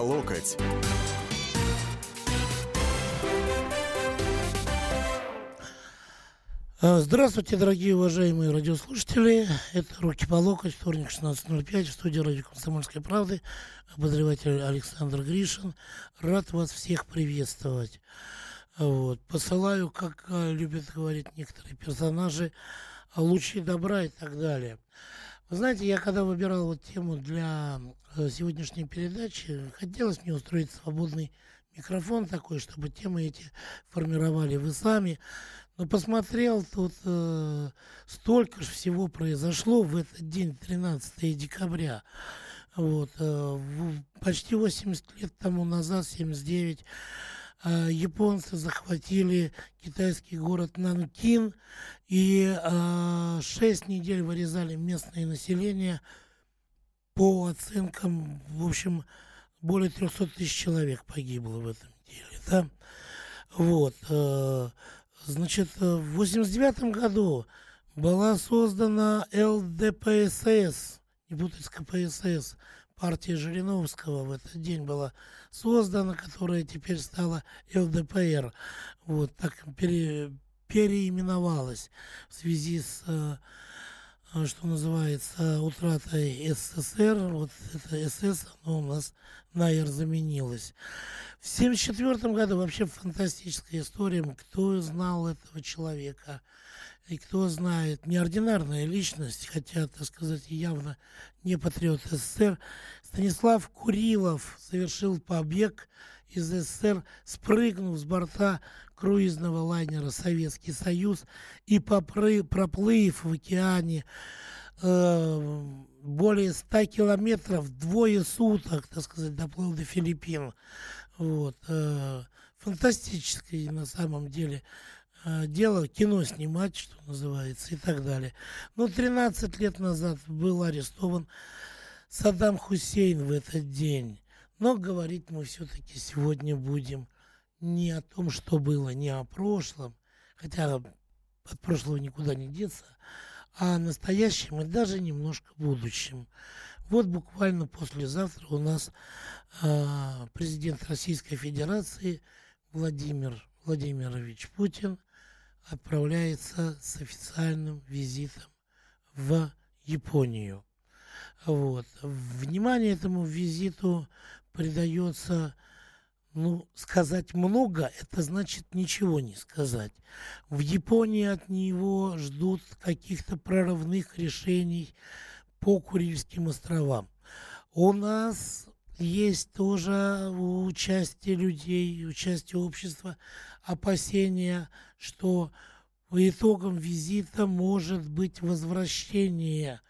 локоть. А, здравствуйте, дорогие уважаемые радиослушатели. Это «Руки по локоть», вторник, 16.05, в студии радио «Комсомольской правды». Обозреватель Александр Гришин. Рад вас всех приветствовать. Вот. Посылаю, как а, любят говорить некоторые персонажи, лучи добра и так далее. Вы знаете, я когда выбирал вот тему для э, сегодняшней передачи, хотелось мне устроить свободный микрофон такой, чтобы темы эти формировали вы сами. Но посмотрел, тут э, столько же всего произошло в этот день, 13 декабря. Вот, э, почти 80 лет тому назад, 79, э, японцы захватили китайский город Нанкин и э, 6 недель вырезали местное население по оценкам, в общем, более 300 тысяч человек погибло в этом деле, да. Вот. Э, Значит, в 89 году была создана ЛДПСС, не путать с КПСС, партия Жириновского в этот день была создана, которая теперь стала ЛДПР. Вот так пере, переименовалась в связи с э, а, что называется, утратой СССР, вот это СС, оно у нас на Р заменилось. В 1974 году вообще фантастическая история, кто знал этого человека, и кто знает, неординарная личность, хотя, так сказать, явно не патриот СССР, Станислав Курилов совершил побег из СССР, спрыгнув с борта круизного лайнера «Советский Союз» и попры, проплыв в океане э, более 100 километров, двое суток, так сказать, доплыл до Филиппин. Вот. Э, фантастическое на самом деле дело, кино снимать, что называется, и так далее. Но 13 лет назад был арестован Саддам Хусейн в этот день. Но говорить мы все-таки сегодня будем не о том, что было, не о прошлом, хотя от прошлого никуда не деться, а о настоящем и даже немножко будущем. Вот буквально послезавтра у нас э, президент Российской Федерации Владимир Владимирович Путин отправляется с официальным визитом в Японию. Вот. Внимание этому визиту придается ну, сказать много, это значит ничего не сказать. В Японии от него ждут каких-то прорывных решений по Курильским островам. У нас есть тоже у части людей, у части общества опасения, что по итогам визита может быть возвращение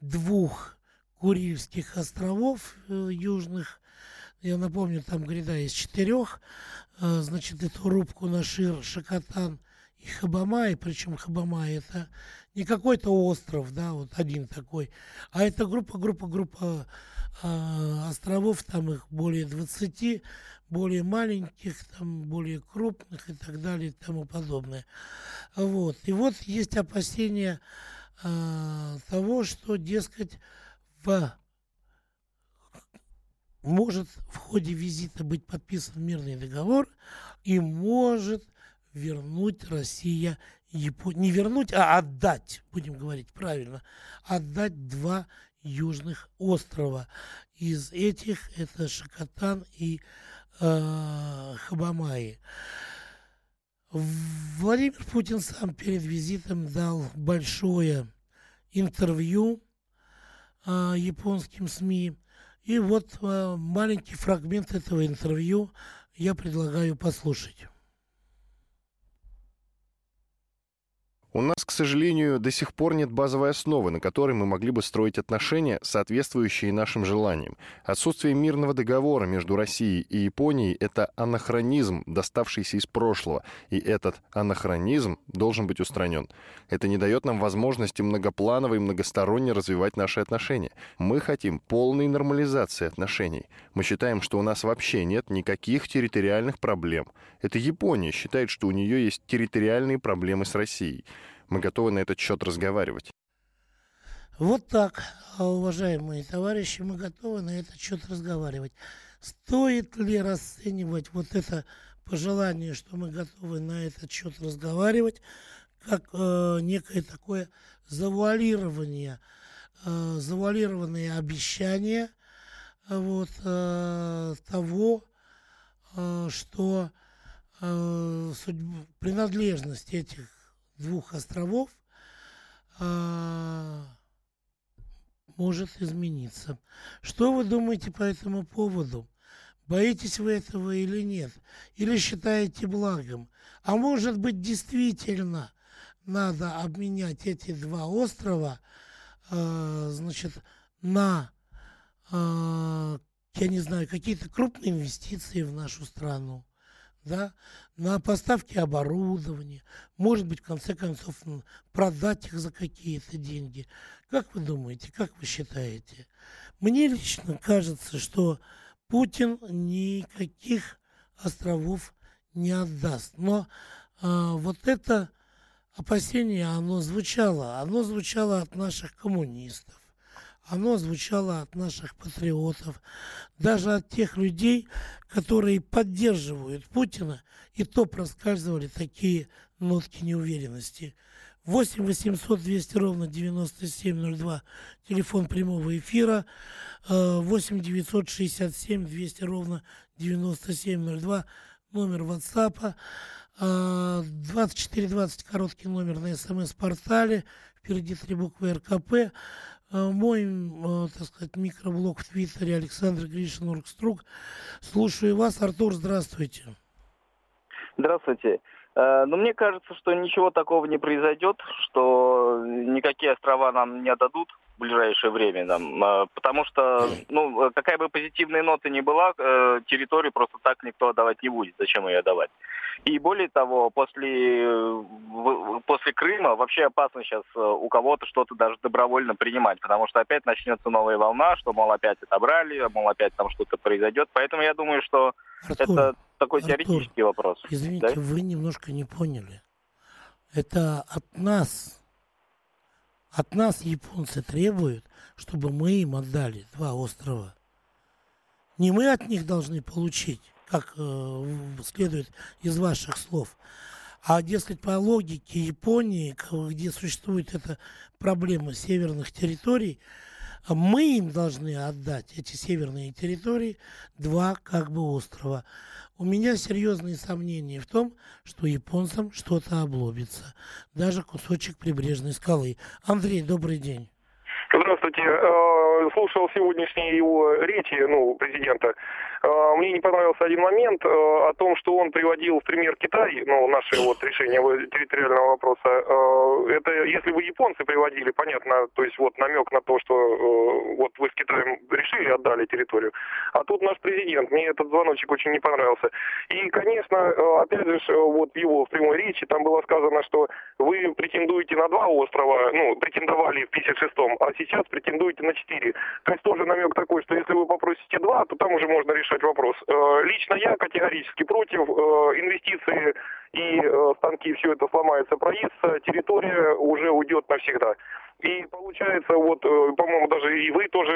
двух Курильских островов э, южных я напомню, там гряда из четырех. Э, значит, эту рубку Нашир, Шакатан и Хабамай, причем Хабамай это не какой-то остров, да, вот один такой, а это группа, группа, группа островов, там их более 20, более маленьких, там более крупных и так далее и тому подобное. Вот. И вот есть опасения э, того, что, дескать, в может в ходе визита быть подписан мирный договор и может вернуть Россия Японию. Не вернуть, а отдать, будем говорить правильно, отдать два южных острова. Из этих это Шакатан и э, Хабамаи. Владимир Путин сам перед визитом дал большое интервью э, японским СМИ и вот э, маленький фрагмент этого интервью я предлагаю послушать. У нас, к сожалению, до сих пор нет базовой основы, на которой мы могли бы строить отношения, соответствующие нашим желаниям. Отсутствие мирного договора между Россией и Японией – это анахронизм, доставшийся из прошлого, и этот анахронизм должен быть устранен. Это не дает нам возможности многопланово и многосторонне развивать наши отношения. Мы хотим полной нормализации отношений. Мы считаем, что у нас вообще нет никаких территориальных проблем. Это Япония считает, что у нее есть территориальные проблемы с Россией мы готовы на этот счет разговаривать. Вот так, уважаемые товарищи, мы готовы на этот счет разговаривать. стоит ли расценивать вот это пожелание, что мы готовы на этот счет разговаривать, как э, некое такое завуалирование, э, завуалированные обещания вот, э, того, э, что э, судьбу, принадлежность этих двух островов э, может измениться. Что вы думаете по этому поводу? Боитесь вы этого или нет? Или считаете благом? А может быть, действительно надо обменять эти два острова, э, значит, на, э, я не знаю, какие-то крупные инвестиции в нашу страну, да, на поставки оборудования, может быть, в конце концов, продать их за какие-то деньги. Как вы думаете, как вы считаете? Мне лично кажется, что Путин никаких островов не отдаст. Но а, вот это опасение, оно звучало. Оно звучало от наших коммунистов. Оно звучало от наших патриотов. Даже от тех людей, которые поддерживают Путина, и то проскальзывали такие нотки неуверенности. 8 800 200 ровно 9702, телефон прямого эфира, 8 967 200 ровно 9702, номер WhatsApp, 2420 короткий номер на смс-портале, впереди три буквы РКП, мой, э, так сказать, микроблог в Твиттере Александр Гришин Оргструк. Слушаю вас. Артур, здравствуйте. Здравствуйте. Э, но мне кажется, что ничего такого не произойдет, что никакие острова нам не отдадут в ближайшее время, там, э, потому что, ну, какая бы позитивная нота ни была, э, территорию просто так никто отдавать не будет. Зачем ее отдавать? И более того, после, после Крыма вообще опасно сейчас у кого-то что-то даже добровольно принимать, потому что опять начнется новая волна, что, мол, опять отобрали, мол, опять там что-то произойдет. Поэтому я думаю, что Артур, это такой Артур, теоретический вопрос. Извините, да? вы немножко не поняли. Это от нас, от нас японцы требуют, чтобы мы им отдали два острова. Не мы от них должны получить, как э, следует из ваших слов, а, дескать, по логике Японии, где существует эта проблема северных территорий, мы им должны отдать эти северные территории, два как бы острова. У меня серьезные сомнения в том, что японцам что-то облобится. Даже кусочек прибрежной скалы. Андрей, добрый день. Здравствуйте. Э, слушал сегодняшние его речи, ну, президента. Э, мне не понравился один момент э, о том, что он приводил в пример Китай, ну, наше вот решение территориального вопроса. Это если бы японцы приводили, понятно, то есть вот намек на то, что вот вы с Китаем решили, отдали территорию. А тут наш президент, мне этот звоночек очень не понравился. И, конечно, опять же, вот его в прямой речи там было сказано, что вы претендуете на два острова, ну, претендовали в 56-м, а сейчас претендуете на 4. То есть тоже намек такой, что если вы попросите 2, то там уже можно решать вопрос. Э, лично я категорически против э, инвестиции и э, станки, все это сломается, проедется, территория уже уйдет навсегда. И получается, вот, по-моему, даже и вы тоже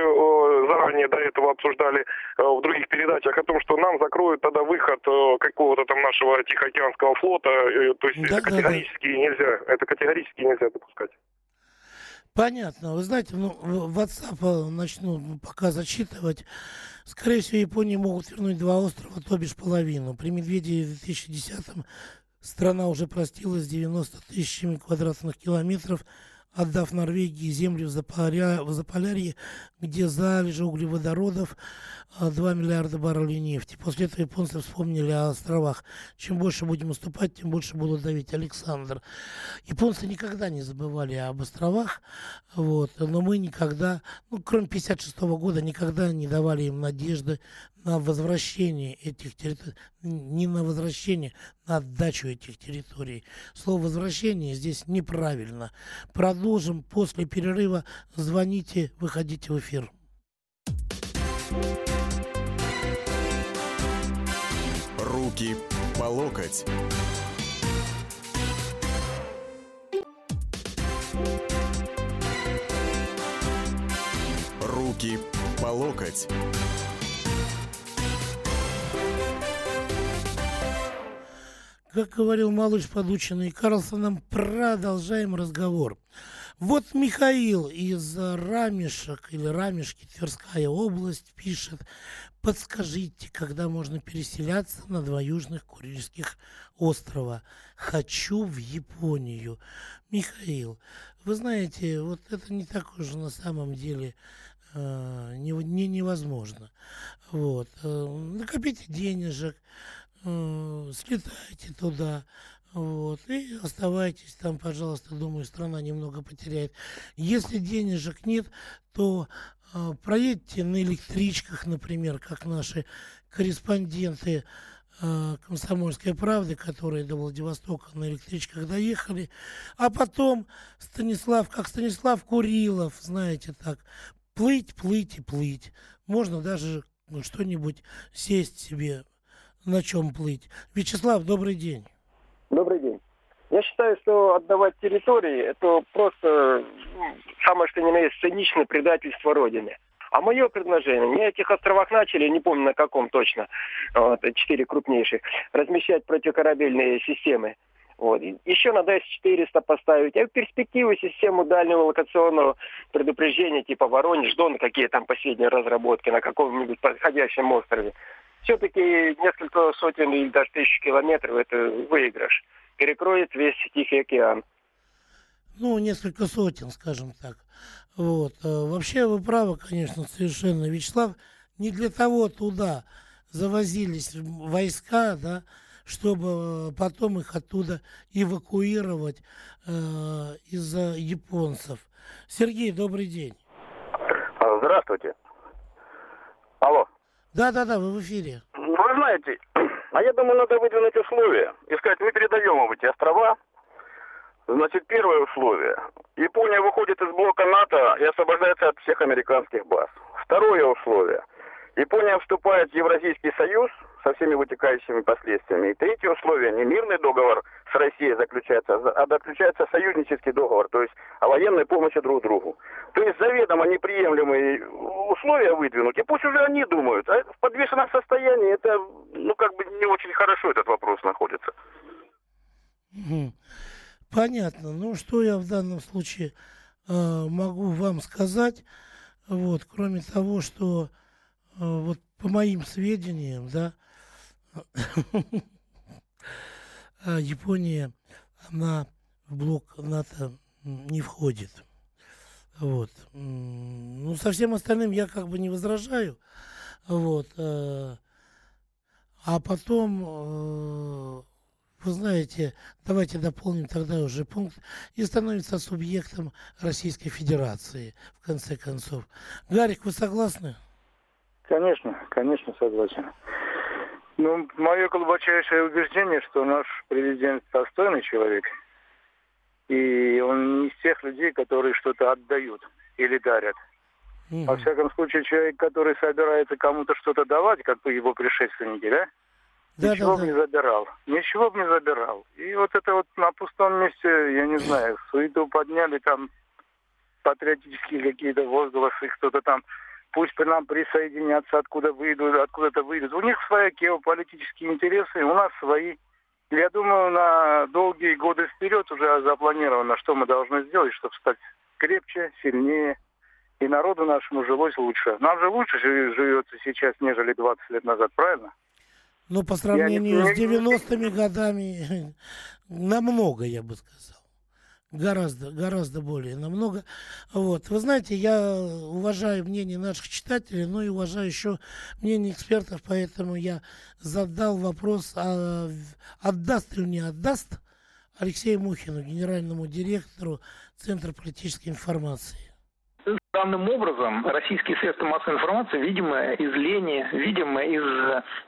заранее до этого обсуждали в других передачах о том, что нам закроют тогда выход какого-то там нашего Тихоокеанского флота. То есть да, это категорически да, да. нельзя, это категорически нельзя допускать. Понятно. Вы знаете, ну, WhatsApp начну пока зачитывать. Скорее всего, Японии могут вернуть два острова, то бишь половину. При Медведе в 2010-м страна уже простилась 90 тысячами квадратных километров отдав Норвегии землю в, Заполя... в Заполярье, где залежи углеводородов 2 а, миллиарда баррелей нефти. После этого японцы вспомнили о островах. Чем больше будем уступать, тем больше будут давить Александр. Японцы никогда не забывали об островах, вот, но мы никогда, ну, кроме 56 года, никогда не давали им надежды на возвращение этих территорий, не на возвращение, на отдачу этих территорий. Слово «возвращение» здесь неправильно. Продолжим после перерыва. Звоните, выходите в эфир. Руки по локоть. Руки по локоть. Как говорил малыш, подученный Карлсоном, продолжаем разговор. Вот Михаил из Рамешек или Рамешки, Тверская область, пишет, подскажите, когда можно переселяться на два южных Курильских острова. Хочу в Японию. Михаил, вы знаете, вот это не так уж на самом деле э, не, не, невозможно. Вот. Э, накопите денежек, э, слетайте туда, вот, и оставайтесь там, пожалуйста, думаю, страна немного потеряет. Если денежек нет, то э, проедьте на электричках, например, как наши корреспонденты э, «Комсомольской правды», которые до Владивостока на электричках доехали, а потом Станислав, как Станислав Курилов, знаете так, плыть, плыть и плыть. Можно даже ну, что-нибудь сесть себе, на чем плыть. Вячеслав, добрый день. Добрый день. Я считаю, что отдавать территории – это просто ну, самое что ни на есть циничное предательство Родины. А мое предложение, не этих островах начали, не помню на каком точно, вот, четыре крупнейших, размещать противокорабельные системы. Вот. Еще на С-400 поставить, а в перспективу систему дальнего локационного предупреждения типа Воронеж, Дон, какие там последние разработки на каком-нибудь подходящем острове все-таки несколько сотен или даже тысяч километров это выигрыш. Перекроет весь Тихий океан. Ну, несколько сотен, скажем так. Вот. Э, вообще вы правы, конечно, совершенно, Вячеслав. Не для того туда завозились войска, да, чтобы потом их оттуда эвакуировать э, из-за японцев. Сергей, добрый день. Здравствуйте. Алло. Да-да-да, вы в эфире. Вы знаете, а я думаю, надо выдвинуть условия и сказать, мы передаем вам эти острова. Значит, первое условие. Япония выходит из блока НАТО и освобождается от всех американских баз. Второе условие. Япония вступает в Евразийский союз со всеми вытекающими последствиями. И третье условие, не мирный договор с Россией заключается, а заключается союзнический договор, то есть о военной помощи друг другу. То есть заведомо неприемлемые условия выдвинуть, и пусть уже они думают. А в подвешенном состоянии это, ну, как бы не очень хорошо этот вопрос находится. Понятно. Ну, что я в данном случае э, могу вам сказать, вот, кроме того, что э, вот по моим сведениям, да, а Япония, она в блок НАТО не входит. Вот. Ну, со всем остальным я как бы не возражаю. Вот. Э, а потом, э, вы знаете, давайте дополним тогда уже пункт, и становится субъектом Российской Федерации, в конце концов. Гарик, вы согласны? Конечно, конечно согласен. Ну, мое глубочайшее убеждение, что наш президент достойный человек. И он не из тех людей, которые что-то отдают или дарят. Mm-hmm. Во всяком случае, человек, который собирается кому-то что-то давать, как его предшественники, да? Да, Ничего да, бы да. не забирал. Ничего бы не забирал. И вот это вот на пустом месте, я не знаю, суету подняли там патриотические какие-то возгласы, кто-то там пусть при нам присоединятся, откуда выйдут, откуда-то выйдут. У них свои геополитические интересы, у нас свои. Я думаю, на долгие годы вперед уже запланировано, что мы должны сделать, чтобы стать крепче, сильнее, и народу нашему жилось лучше. Нам же лучше живется сейчас, нежели 20 лет назад, правильно? Ну, по сравнению не, с 90-ми годами, намного, я бы сказал. Гораздо, гораздо более, намного. Вот. Вы знаете, я уважаю мнение наших читателей, но и уважаю еще мнение экспертов, поэтому я задал вопрос, а отдаст или не отдаст Алексею Мухину, генеральному директору Центра политической информации. Данным образом российские средства массовой информации, видимо, из лени, видимо, из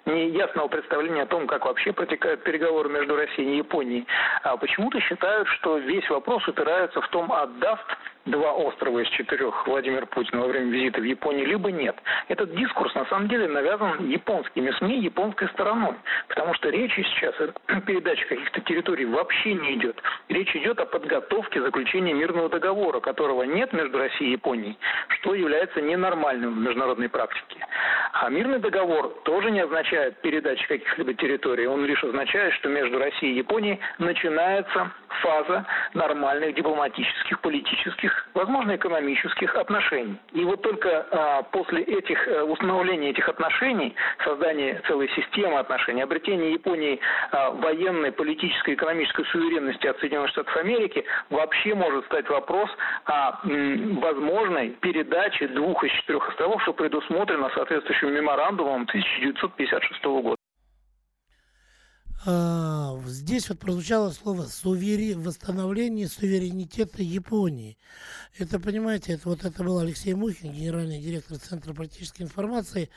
неясного представления о том, как вообще протекают переговоры между Россией и Японией, а почему-то считают, что весь вопрос упирается в том, отдаст два острова из четырех Владимир Путин во время визита в Японию, либо нет. Этот дискурс на самом деле навязан японскими СМИ, японской стороной. Потому что речь сейчас о передаче каких-то территорий вообще не идет. Речь идет о подготовке заключения мирного договора, которого нет между Россией и Японией, что является ненормальным в международной практике. А мирный договор тоже не означает передачи каких-либо территорий. Он лишь означает, что между Россией и Японией начинается фаза нормальных дипломатических, политических, возможно, экономических отношений. И вот только а, после этих а, установления этих отношений, создания целой системы отношений, обретения Японии а, военной, политической, экономической суверенности от Соединенных Штатов Америки, вообще может стать вопрос о м, возможной передаче двух из четырех островов, что предусмотрено соответствующим меморандумом 1956 года. А, здесь вот прозвучало слово сувери... восстановление суверенитета Японии. Это, понимаете, это вот это был Алексей Мухин, генеральный директор Центра политической информации.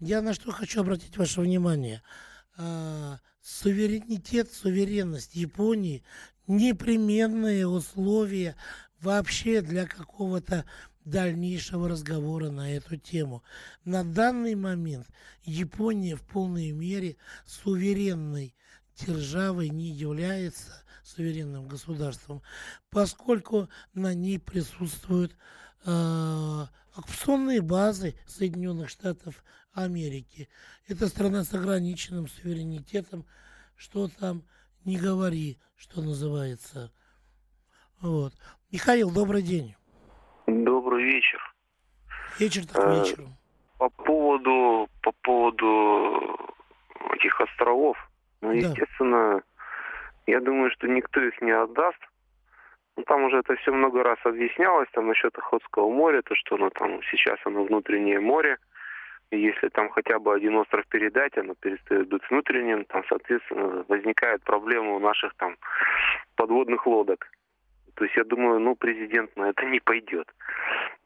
Я на что хочу обратить ваше внимание. А, суверенитет, суверенность Японии непременные условия вообще для какого-то дальнейшего разговора на эту тему. На данный момент Япония в полной мере суверенной державой не является суверенным государством, поскольку на ней присутствуют э, оккупационные базы Соединенных Штатов Америки. Это страна с ограниченным суверенитетом, что там не говори, что называется. Вот. Михаил, добрый день. Добрый вечер. Вечер так Э, вечер. По поводу, по поводу этих островов, ну, Да. естественно, я думаю, что никто их не отдаст. Ну, там уже это все много раз объяснялось, там насчет Охотского моря, то, что оно там сейчас оно внутреннее море. И если там хотя бы один остров передать, оно перестает быть внутренним, там, соответственно, возникает проблема у наших там подводных лодок. То есть я думаю, ну, президент на это не пойдет.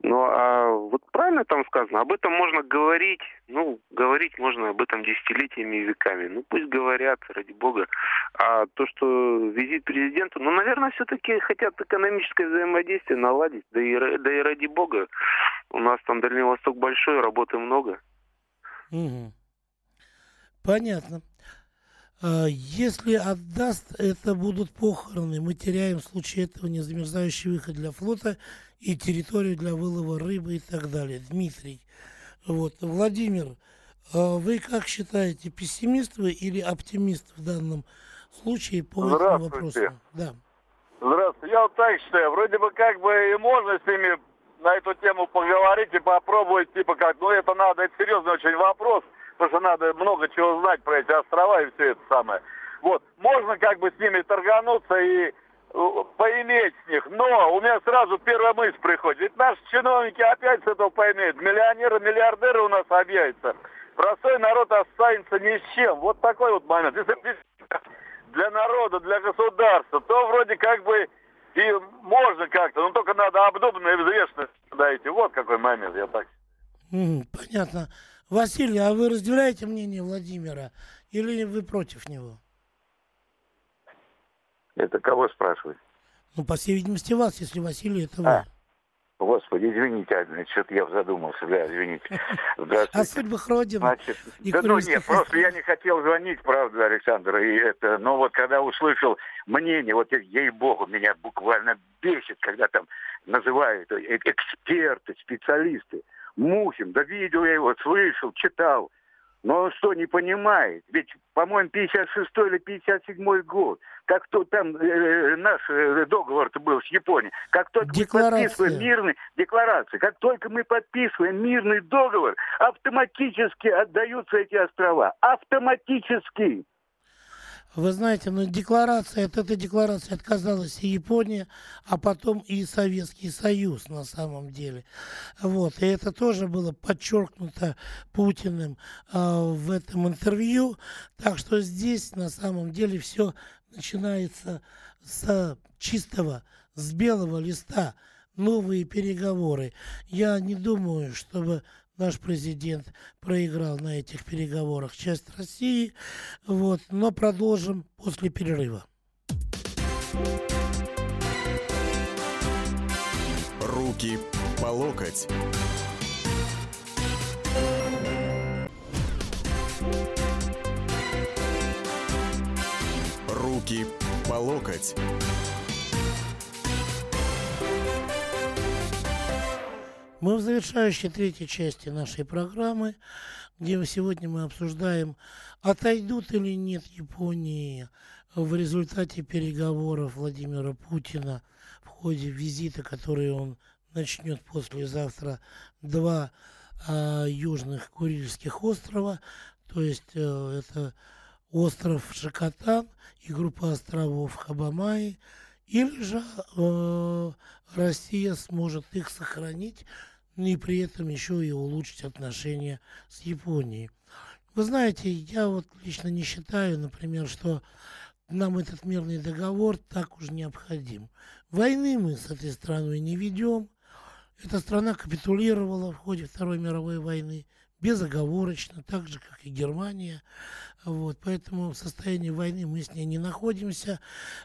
Ну, а вот правильно там сказано, об этом можно говорить, ну, говорить можно об этом десятилетиями и веками. Ну, пусть говорят, ради бога. А то, что визит президента, ну, наверное, все-таки хотят экономическое взаимодействие наладить. Да и, да и ради бога. У нас там Дальний Восток большой, работы много. Мгм. Понятно. А, Если отдаст, это будут похороны. Мы теряем в случае этого незамерзающий выход для флота и территорию для вылова рыбы и так далее. Дмитрий. Вот. Владимир, а вы как считаете, пессимист вы или оптимист в данном случае по этому вопросу? Да. Здравствуйте. Я вот так считаю. Вроде бы как бы и можно с ними на эту тему поговорить и попробовать, типа как, ну это надо, это серьезный очень вопрос, потому что надо много чего знать про эти острова и все это самое. Вот, можно как бы с ними торгануться и э, поиметь с них, но у меня сразу первая мысль приходит, ведь наши чиновники опять с этого поимеют, миллионеры, миллиардеры у нас объявятся, простой народ останется ни с чем, вот такой вот момент. Если для народа, для государства, то вроде как бы и можно как-то, но только надо обдуманно и взвешенно дайте. Вот какой момент, я так понятно. Василий, а вы разделяете мнение Владимира или вы против него? Это кого спрашивать? Ну, по всей видимости, вас, если Василий, это вы. А, Господи, извините, Адна, что-то я задумался, да, извините. О судьбах Родины Значит, да ну нет, просто я не хотел звонить, правда, Александр, и это, но вот когда услышал мнение, вот ей-богу, меня буквально бесит, когда там называют э- эксперты, специалисты. Мухин, да видел я его, слышал, читал. Но он что, не понимает? Ведь, по-моему, 56 или 57 год, как то там э, наш э, договор-то был с Японией, как только мы Декларация. подписываем мирный декларации, как только мы подписываем мирный договор, автоматически отдаются эти острова. Автоматически. Вы знаете, но декларация, от этой декларации отказалась и Япония, а потом и Советский Союз на самом деле. Вот. И это тоже было подчеркнуто Путиным а, в этом интервью. Так что здесь на самом деле все начинается с чистого, с белого листа. Новые переговоры. Я не думаю, чтобы наш президент проиграл на этих переговорах часть России. Вот, но продолжим после перерыва. Руки по локоть. Руки по локоть. Мы в завершающей третьей части нашей программы, где сегодня мы обсуждаем, отойдут или нет Японии в результате переговоров Владимира Путина в ходе визита, который он начнет послезавтра, два э, южных Курильских острова, то есть э, это остров Шакатан и группа островов Хабамаи, или же э, Россия сможет их сохранить и при этом еще и улучшить отношения с Японией. Вы знаете, я вот лично не считаю, например, что нам этот мирный договор так уж необходим. Войны мы с этой страной не ведем. Эта страна капитулировала в ходе Второй мировой войны безоговорочно, так же, как и Германия. Вот, поэтому в состоянии войны мы с ней не находимся.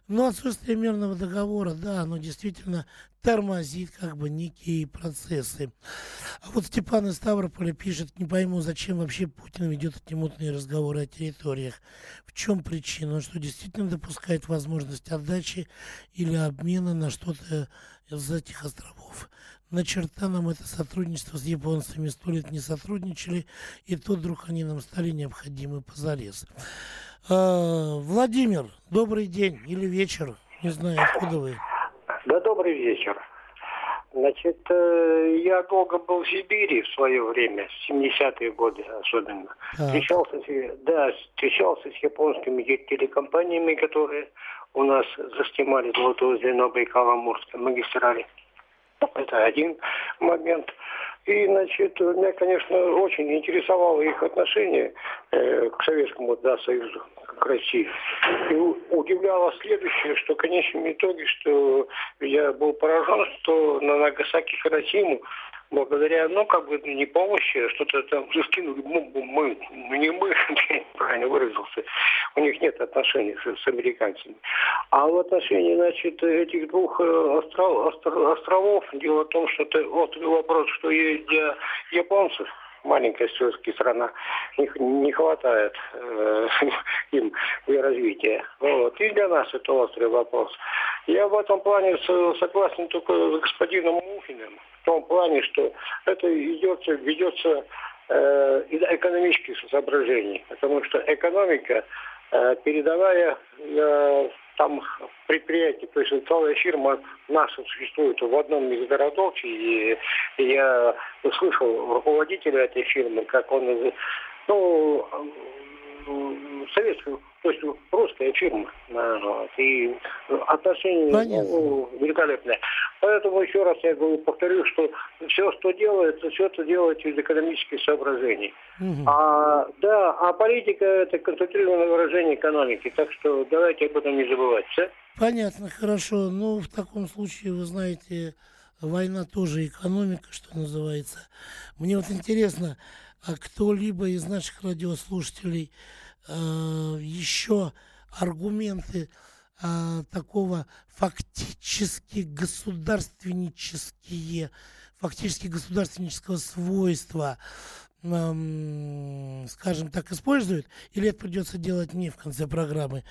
Но отсутствие мирного договора, да, оно действительно тормозит как бы некие процессы. А вот Степан из Ставрополя пишет, не пойму, зачем вообще Путин ведет эти мутные разговоры о территориях. В чем причина? Он что, действительно допускает возможность отдачи или обмена на что-то из этих островов? На черта нам это сотрудничество с японцами сто лет не сотрудничали, и тут вдруг они нам стали необходимы позарез. А, Владимир, добрый день или вечер, не знаю, откуда вы. Да, добрый вечер. Значит, э, я долго был в Сибири в свое время, в 70-е годы особенно. Так. Встречался, да, встречался с японскими телекомпаниями, которые у нас застимали золотое звено Байкала-Амурской магистрали. Это один момент. И, значит, меня, конечно, очень интересовало их отношение э, к Советскому да, Союзу, к России. И удивляло следующее, что в конечном итоге, что я был поражен, что на Нагасаки Хиросиму благодаря, ну, как бы не помощи, а что-то там скинули, мы, мы, мы не мы, я неправильно выразился, у них нет отношений с, с американцами. А в отношении, значит, этих двух э, остров, остров, островов, дело в том, что это вот вопрос, что есть для японцев, маленькая все-таки страна, не, не хватает э, им для развития. Вот. И для нас это острый вопрос. Я в этом плане согласен только с господином Мухиным, том плане, что это идется, ведется э, из экономических соображений, потому что экономика, э, передавая э, там предприятие, то есть целая фирма наша существует в одном из городов, и, и я услышал руководителя этой фирмы, как он, ну, советскую, то есть русская фирма. И отношения ну, великолепные. Поэтому еще раз я говорю, повторю, что все, что делается, все это делается из экономических соображений. Угу. А, да, а политика это концентрированное выражение экономики. Так что давайте об этом не забывать. Все? Понятно, хорошо. Ну, в таком случае, вы знаете, война тоже экономика, что называется. Мне вот интересно, а кто-либо из наших радиослушателей э, еще аргументы э, такого фактически государственнические, фактически государственнического свойства, э, скажем так, используют, или это придется делать мне в конце программы.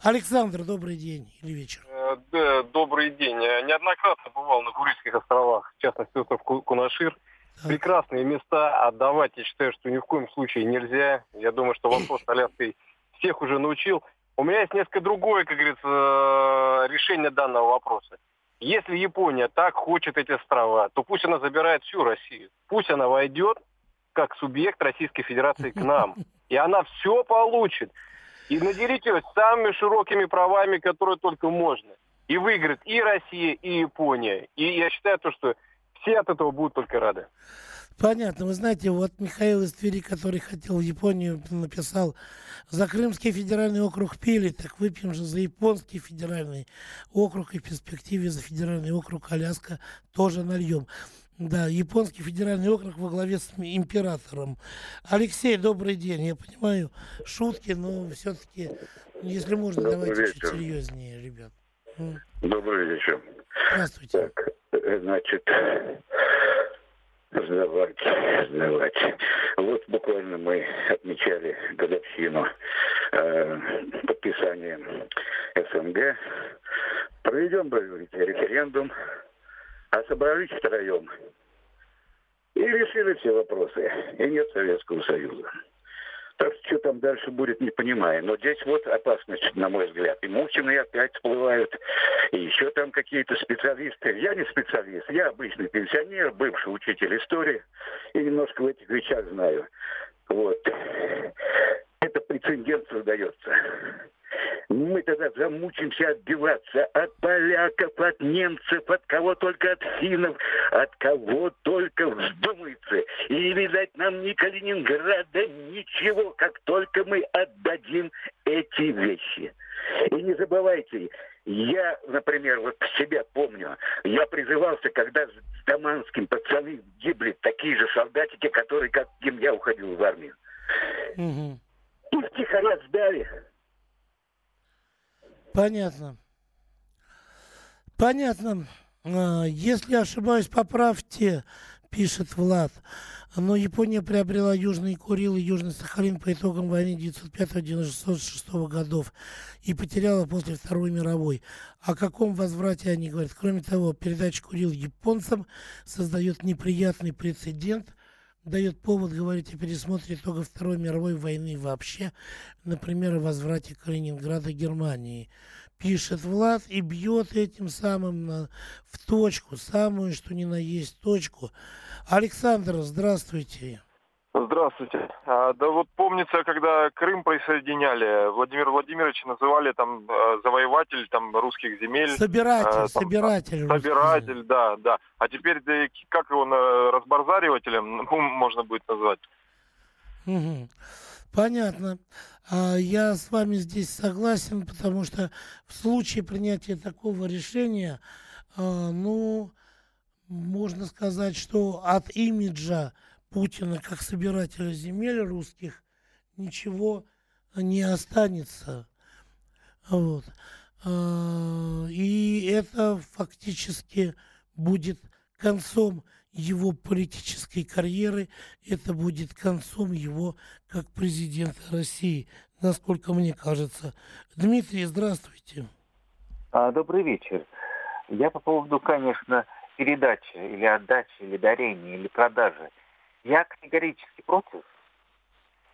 Александр, добрый день или вечер. Э, добрый день. Я неоднократно бывал на Курильских островах, в частности, остров Кунашир. Прекрасные места отдавать, я считаю, что ни в коем случае нельзя. Я думаю, что вопрос Аляской всех уже научил. У меня есть несколько другое, как говорится, решение данного вопроса. Если Япония так хочет эти острова, то пусть она забирает всю Россию. Пусть она войдет как субъект Российской Федерации к нам. И она все получит. И наделить ее самыми широкими правами, которые только можно. И выиграет и Россия, и Япония. И я считаю, то, что все от этого будут только рады. Понятно. Вы знаете, вот Михаил из Твери, который хотел в Японию, написал, за Крымский федеральный округ пили, так выпьем же за японский федеральный округ и в перспективе за федеральный округ Аляска тоже нальем. Да, японский федеральный округ во главе с императором. Алексей, добрый день. Я понимаю, шутки, но все-таки, если можно, добрый давайте вечер. чуть серьезнее, ребят. Добрый вечер. Здравствуйте. Так, значит, Сдавать, сдавать. Вот буквально мы отмечали годовщину э, подписания СНГ. Проведем, референдум, а собрались втроем. решили все вопросы, и нет Советского Союза. Так что, там дальше будет, не понимаю. Но здесь вот опасность, на мой взгляд. И Мухины опять всплывают, и еще там какие-то специалисты. Я не специалист, я обычный пенсионер, бывший учитель истории, и немножко в этих вещах знаю. Вот. Это прецедент создается мы тогда замучимся отбиваться от поляков, от немцев, от кого только от финнов, от кого только вздумается. И, видать, нам ни Калининграда, ничего, как только мы отдадим эти вещи. И не забывайте, я, например, вот себя помню, я призывался, когда с Даманским пацаны гибли такие же солдатики, которые, как кем я уходил в армию. Угу. Их тихоря сдали. Понятно. Понятно. А, если ошибаюсь, поправьте, пишет Влад. Но Япония приобрела Южный Курил и Южный Сахалин по итогам войны 1905-1906 годов и потеряла после Второй мировой. О каком возврате они говорят? Кроме того, передача Курил японцам создает неприятный прецедент – дает повод говорить о пересмотре итогов Второй мировой войны вообще, например, о возврате Калининграда Германии. Пишет Влад и бьет этим самым на, в точку, самую, что ни на есть точку. Александр, здравствуйте. Здравствуйте. А, да вот помнится, когда Крым присоединяли, Владимир Владимирович называли там э, завоеватель там русских земель. Собиратель, а, там, собиратель. Собиратель, да, да. А теперь да, как его разбарзаривателем ну, можно будет назвать? Угу. Понятно. А я с вами здесь согласен, потому что в случае принятия такого решения, а, ну, можно сказать, что от имиджа Путина как собирателя земель русских ничего не останется. Вот. А, и это фактически будет концом его политической карьеры, это будет концом его как президента России, насколько мне кажется. Дмитрий, здравствуйте. А, добрый вечер. Я по поводу, конечно, передачи или отдачи, или дарения, или продажи – я категорически против,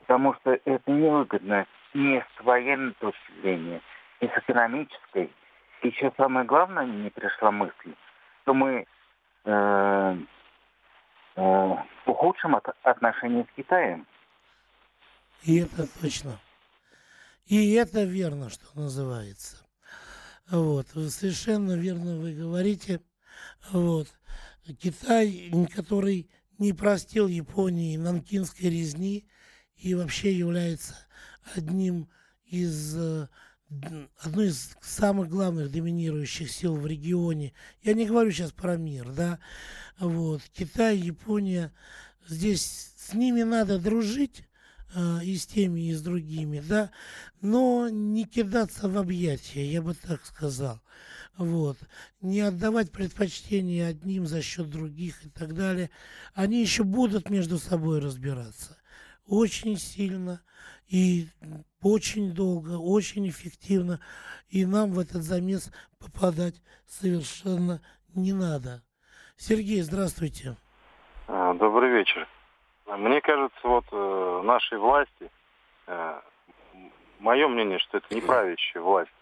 потому что это невыгодно ни с военной точки зрения, ни с экономической. Еще самое главное, мне пришла мысль, что мы э, э, ухудшим от, отношения с Китаем. И это точно. И это верно, что называется. Вот, совершенно верно вы говорите. Вот, Китай, который не простил Японии нанкинской резни и вообще является одним из э, одной из самых главных доминирующих сил в регионе. Я не говорю сейчас про мир, да. Вот. Китай, Япония, здесь с ними надо дружить, и с теми, и с другими, да, но не кидаться в объятия, я бы так сказал. Вот. Не отдавать предпочтение одним за счет других и так далее. Они еще будут между собой разбираться. Очень сильно и очень долго, очень эффективно. И нам в этот замес попадать совершенно не надо. Сергей, здравствуйте. А, добрый вечер. Мне кажется, вот э, нашей власти, э, мое мнение, что это не правящая власть,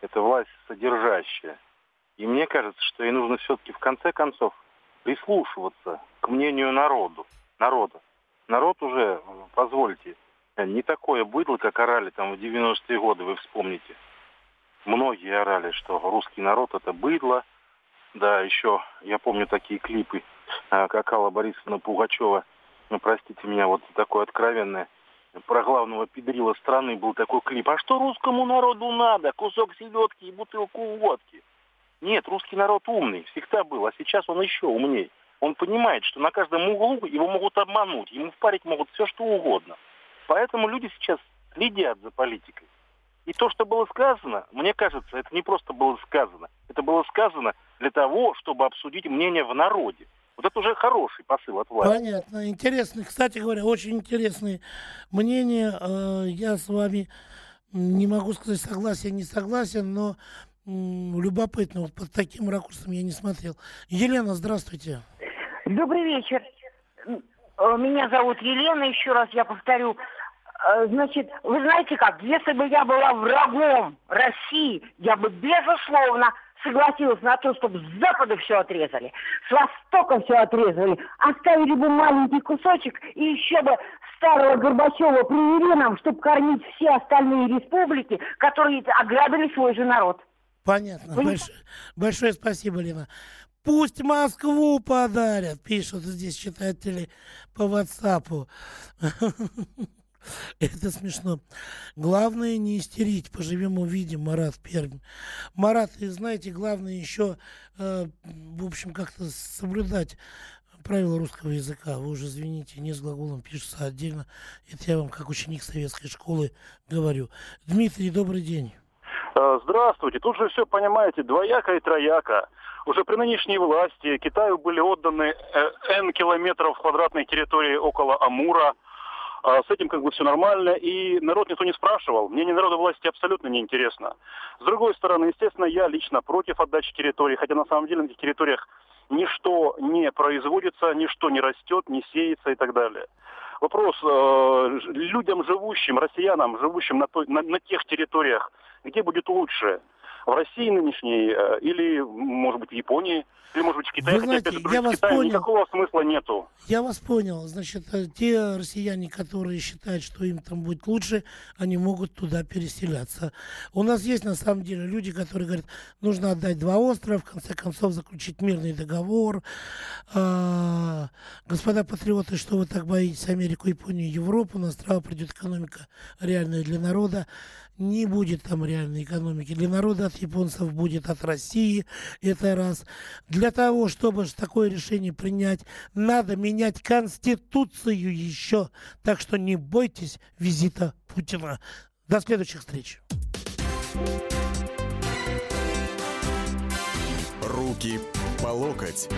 это власть содержащая. И мне кажется, что ей нужно все-таки в конце концов прислушиваться к мнению народу, народа. Народ уже, позвольте, не такое быдло, как орали там в 90-е годы, вы вспомните. Многие орали, что русский народ это быдло. Да, еще я помню такие клипы, а, как Алла Борисовна Пугачева, ну, простите меня, вот такое откровенное, про главного педрила страны был такой клип. А что русскому народу надо? Кусок селедки и бутылку водки. Нет, русский народ умный, всегда был, а сейчас он еще умнее. Он понимает, что на каждом углу его могут обмануть, ему впарить могут все, что угодно. Поэтому люди сейчас следят за политикой. И то, что было сказано, мне кажется, это не просто было сказано. Это было сказано для того, чтобы обсудить мнение в народе. Вот это уже хороший посыл от власти. Понятно. Интересно. Кстати говоря, очень интересные мнения. Э, я с вами не могу сказать согласен, не согласен, но любопытно. Вот под таким ракурсом я не смотрел. Елена, здравствуйте. Добрый вечер. Э, меня зовут Елена, еще раз я повторю. Э, значит, вы знаете как, если бы я была врагом России, я бы безусловно согласилась на то, чтобы с запада все отрезали, с востока все отрезали, оставили бы маленький кусочек и еще бы старого Горбачева привели нам, чтобы кормить все остальные республики, которые ограбили свой же народ. Понятно. Больш... Большое спасибо, Лена. Пусть Москву подарят, пишут здесь читатели по WhatsApp. Это смешно. Главное не истерить. Поживем, увидим, Марат Пермь. Марат, и знаете, главное еще, э, в общем, как-то соблюдать правила русского языка. Вы уже, извините, не с глаголом пишется отдельно. Это я вам, как ученик советской школы, говорю. Дмитрий, добрый день. Э, здравствуйте. Тут же все, понимаете, двояко и трояко. Уже при нынешней власти Китаю были отданы э, N километров квадратной территории около Амура – а с этим как бы все нормально, и народ никто не спрашивал. Мнение народа власти абсолютно не интересно. С другой стороны, естественно, я лично против отдачи территории, хотя на самом деле на этих территориях ничто не производится, ничто не растет, не сеется и так далее. Вопрос э, людям живущим, россиянам, живущим на, той, на, на тех территориях, где будет лучше? В России нынешней э, или, может быть, в Японии? Или, может быть, в Китае, Вы знаете, хотя, я вас Китае понял. никакого смысла нету. Я вас понял. Значит, э, те россияне, которые считают, что им там будет лучше, они могут туда переселяться. У нас есть, на самом деле, люди, которые говорят, нужно отдать два острова, в конце концов, заключить мирный договор. А, господа патриоты, что вы так боитесь Америку, Японию, Европу? На острова придет экономика реальная для народа не будет там реальной экономики. Для народа от японцев будет от России. Это раз. Для того, чтобы такое решение принять, надо менять Конституцию еще. Так что не бойтесь визита Путина. До следующих встреч. Руки по локоть.